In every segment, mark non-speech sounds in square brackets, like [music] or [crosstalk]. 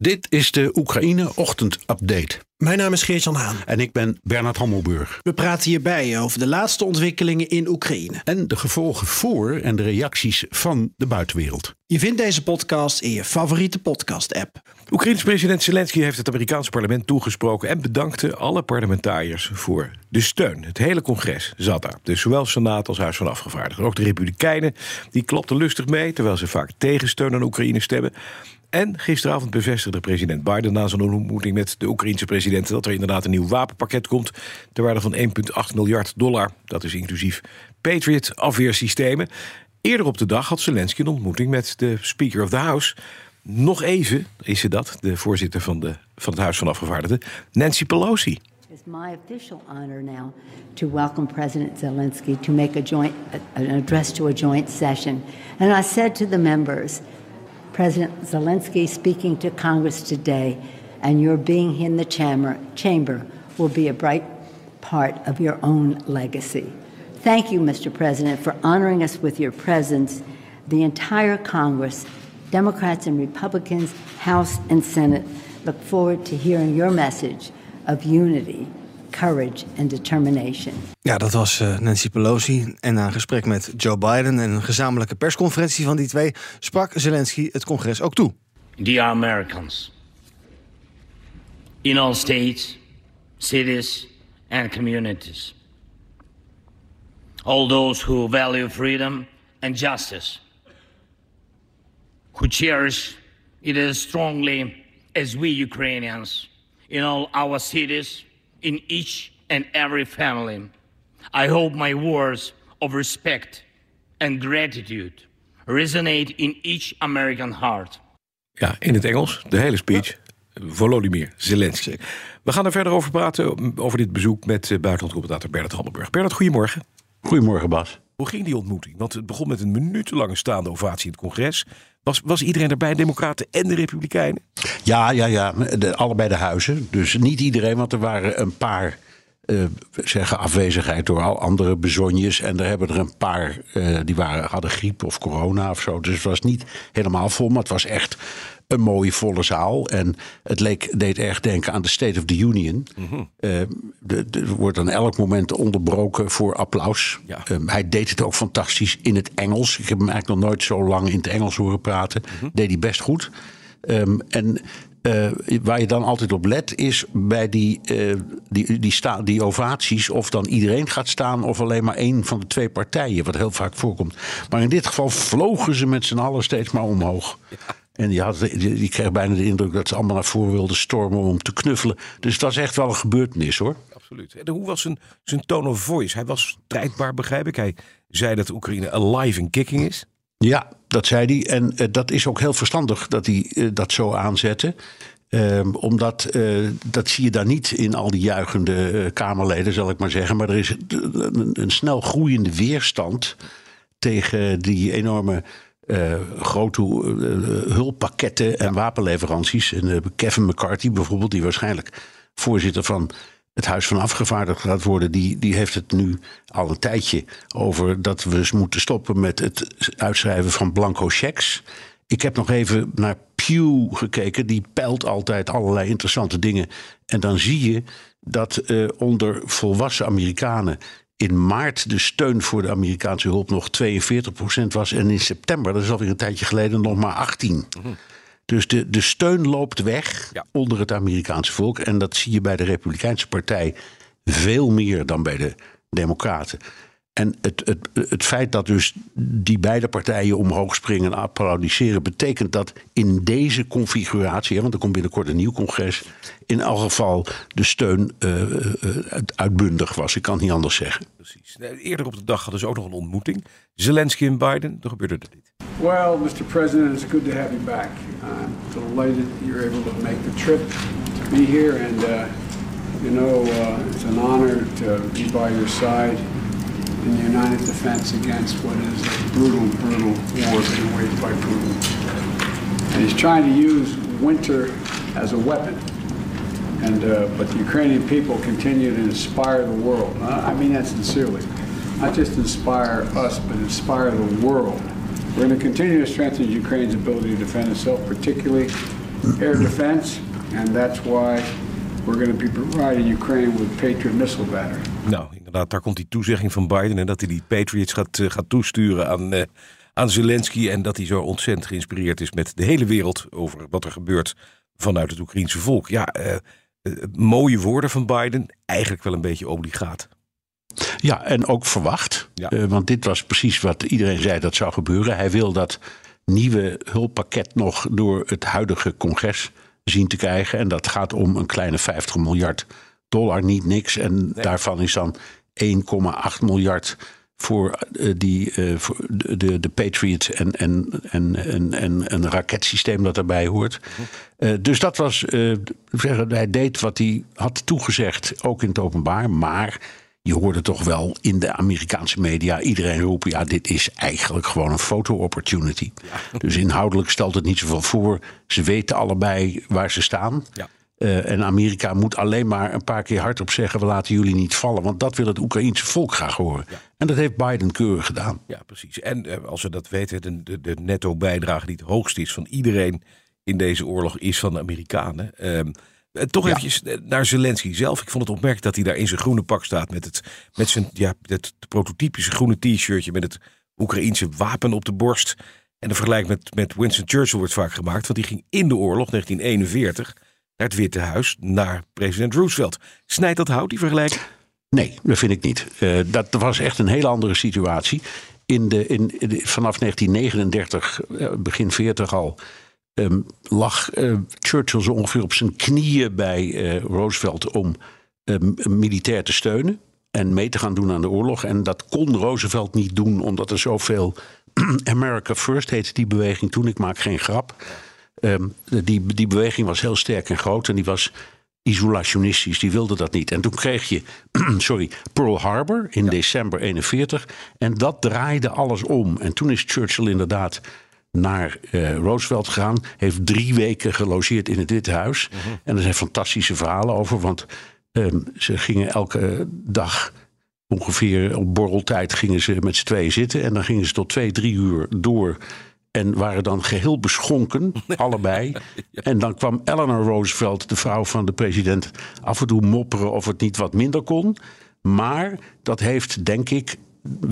Dit is de Oekraïne Ochtend Update. Mijn naam is Geert-Jan Haan. En ik ben Bernard Hammelburg. We praten hierbij over de laatste ontwikkelingen in Oekraïne. En de gevolgen voor en de reacties van de buitenwereld. Je vindt deze podcast in je favoriete podcast-app. Oekraïns president Zelensky heeft het Amerikaanse parlement toegesproken en bedankte alle parlementariërs voor de steun. Het hele congres zat daar, dus zowel Senaat als Huis van Afgevaardigden. Ook de Republikeinen die klapten lustig mee, terwijl ze vaak tegen steun aan Oekraïne stemmen. En gisteravond bevestigde president Biden na zijn ontmoeting met de Oekraïense president dat er inderdaad een nieuw wapenpakket komt ter waarde van 1,8 miljard dollar. Dat is inclusief Patriot afweersystemen. Eerder op de dag had Zelensky een ontmoeting met de Speaker of the House. Nog even is ze dat, de voorzitter van, de, van het Huis van Afgevaardigden, Nancy Pelosi. It's my official honor now to welcome President Zelensky to make a joint an address to a joint session. And I said to the members, President Zelensky speaking to Congress today and your being in the chamber, chamber will be a bright part of your own legacy. Thank you, Mr. President, for honoring us with your presence. The entire Congress, Democrats and Republicans, House and Senate, look forward to hearing your message of unity, courage and determination. Ja, dat was uh, Nancy Pelosi. En na een gesprek met Joe Biden en een gezamenlijke persconferentie van die twee sprak Zelensky het congres ook toe. Dear Americans, in all states, cities and communities, all those who value freedom and justice, who cherish it as strongly as we Ukrainians in all our cities, in each and every family. I hope my words of respect and gratitude resonate in each American heart. Ja, in het Engels, de hele speech. Volodymyr Zelensky. We gaan er verder over praten, over dit bezoek met eh, buitenlandcommentator Bernard Hammelburg. Bernard, goedemorgen. Goedemorgen, Bas. Hoe ging die ontmoeting? Want het begon met een minutenlange staande ovatie in het congres. Was, was iedereen erbij, Democraten en de Republikeinen? Ja, ja, ja. De, allebei de huizen. Dus niet iedereen, want er waren een paar. Uh, zeggen afwezigheid door al andere bezonjes. En er hebben er een paar uh, die waren, hadden griep of corona of zo. Dus het was niet helemaal vol, maar het was echt een mooie volle zaal. En het leek, deed erg denken aan de State of the Union. Mm -hmm. uh, de, de, wordt aan elk moment onderbroken voor applaus. Ja. Um, hij deed het ook fantastisch in het Engels. Ik heb hem eigenlijk nog nooit zo lang in het Engels horen praten. Mm -hmm. Deed hij best goed. Um, en uh, waar je dan altijd op let is bij die, uh, die, die, sta, die ovaties of dan iedereen gaat staan of alleen maar één van de twee partijen, wat heel vaak voorkomt. Maar in dit geval vlogen ze met z'n allen steeds maar omhoog. Ja. En die, had, die, die, kreeg bijna de indruk dat ze allemaal naar voren wilden stormen om te knuffelen. Dus het was echt wel een gebeurtenis hoor. Absoluut. En hoe was zijn, zijn tone of voice? Hij was strijdbaar, begrijp ik. Hij zei dat Oekraïne alive and kicking is. Ja, dat zei hij. En uh, dat is ook heel verstandig dat hij uh, dat zo aanzette. Uh, omdat uh, dat zie je daar niet in al die juichende Kamerleden, zal ik maar zeggen. Maar er is een, een snel groeiende weerstand tegen die enorme uh, grote uh, hulppakketten en wapenleveranties. En uh, Kevin McCarthy bijvoorbeeld, die waarschijnlijk voorzitter van het Huis van Afgevaardigden gaat worden, die, die heeft het nu al een tijdje over dat we eens moeten stoppen met het uitschrijven van blanco checks. Ik heb nog even naar Pew gekeken, die peilt altijd allerlei interessante dingen. En dan zie je dat onder volwassen Amerikanen in maart de steun voor de Amerikaanse hulp nog 42% was. En in september, dat is alweer een tijdje geleden, nog maar 18%. Mm-hmm. Dus de, de steun loopt weg ja. onder het Amerikaanse volk. En dat zie je bij de Republikeinse Partij veel meer dan bij de Democraten. En het, het, het feit dat dus die beide partijen omhoog springen en applaudisseren, betekent dat in deze configuratie, want er komt binnenkort een nieuw congres, in elk geval de steun uh, uh, uitbundig was. Ik kan het niet anders zeggen. Precies. Eerder op de dag hadden ze ook nog een ontmoeting. Zelensky en Biden, toen gebeurde er dit. Well, Mr. President, it's good to have you back. I'm delighted you're able to make the trip to be here, and uh, you know uh, it's an honor to be by your side. in the united defense against what is a brutal, brutal war being waged by Putin. And he's trying to use winter as a weapon. And, uh, but the Ukrainian people continue to inspire the world. I mean that sincerely. Not just inspire us, but inspire the world. We're going to continue to strengthen Ukraine's ability to defend itself, particularly air defense, and that's why we're going to be providing Ukraine with Patriot missile battery. Nou, inderdaad, daar komt die toezegging van Biden en dat hij die Patriots gaat, uh, gaat toesturen aan, uh, aan Zelensky en dat hij zo ontzettend geïnspireerd is met de hele wereld over wat er gebeurt vanuit het Oekraïense volk. Ja, uh, mooie woorden van Biden, eigenlijk wel een beetje obligaat. Ja, en ook verwacht. Ja. Uh, want dit was precies wat iedereen zei dat zou gebeuren. Hij wil dat nieuwe hulppakket nog door het huidige congres zien te krijgen. En dat gaat om een kleine 50 miljard dollar, niet niks. En nee. daarvan is dan 1,8 miljard voor, uh, die, uh, voor de, de, Patriot en, en, en, en, en een raketsysteem dat daarbij hoort. Uh, dus dat was, zeggen, hij deed wat hij had toegezegd, ook in het openbaar. Maar je hoorde toch wel in de Amerikaanse media iedereen roepen: ja, dit is eigenlijk gewoon een foto-opportunity. Ja. Dus inhoudelijk stelt het niet zoveel voor. Ze weten allebei waar ze staan. Ja. Uh, en Amerika moet alleen maar een paar keer hardop zeggen: we laten jullie niet vallen. Want dat wil het Oekraïense volk graag horen. Ja. En dat heeft Biden keurig gedaan. Ja, precies. En uh, als we dat weten, de, de, de netto-bijdrage die het hoogst is van iedereen in deze oorlog is van de Amerikanen. Uh, toch ja. eventjes naar Zelensky zelf. Ik vond het opmerkelijk dat hij daar in zijn groene pak staat. Met, het, met zijn ja, het prototypische groene t-shirtje. Met het Oekraïense wapen op de borst. En de vergelijking met, met Winston Churchill wordt vaak gemaakt. Want die ging in de oorlog, 1941, naar het Witte Huis. Naar president Roosevelt. Snijdt dat hout, die vergelijking? Nee, dat vind ik niet. Uh, dat was echt een hele andere situatie. In de, in, de, vanaf 1939, begin 40 al um, lag uh, Churchill zo ongeveer op zijn knieën bij uh, Roosevelt om um, militair te steunen en mee te gaan doen aan de oorlog. En dat kon Roosevelt niet doen, omdat er zoveel. [clears throat] America First heette die beweging toen, ik maak geen grap. Um, die, die beweging was heel sterk en groot en die was isolationistisch. Die wilde dat niet. En toen kreeg je [clears throat] sorry, Pearl Harbor in ja. december 41. En dat draaide alles om. En toen is Churchill inderdaad naar uh, Roosevelt gegaan. Heeft drie weken gelogeerd in het Witte Huis. Uh -huh. En er zijn fantastische verhalen over. Want um, ze gingen elke dag ongeveer op borreltijd gingen ze met z'n tweeën zitten. En dan gingen ze tot twee, drie uur door. En waren dan geheel beschonken, [laughs] allebei. ja. En dan kwam Eleanor Roosevelt, de vrouw van de president, af en toe mopperen of het niet wat minder kon. Maar dat heeft, denk ik,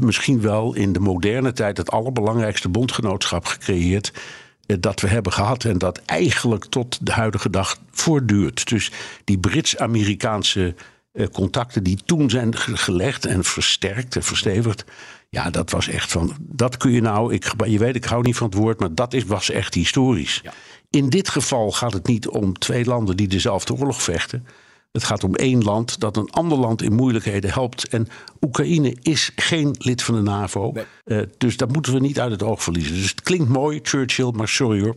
misschien wel in de moderne tijd het allerbelangrijkste bondgenootschap gecreëerd dat we hebben gehad en dat eigenlijk tot de huidige dag voortduurt. Dus die Brits-Amerikaanse contacten die toen zijn gelegd en versterkt en verstevigd. Ja, dat was echt van. Dat kun je nou. Ik, je weet, ik hou niet van het woord, maar dat is, was echt historisch. Ja. In dit geval gaat het niet om twee landen die dezelfde oorlog vechten. Het gaat om één land dat een ander land in moeilijkheden helpt. En Oekraïne is geen lid van de NAVO. Nee. Uh, dus dat moeten we niet uit het oog verliezen. Dus het klinkt mooi, Churchill, maar sorry hoor.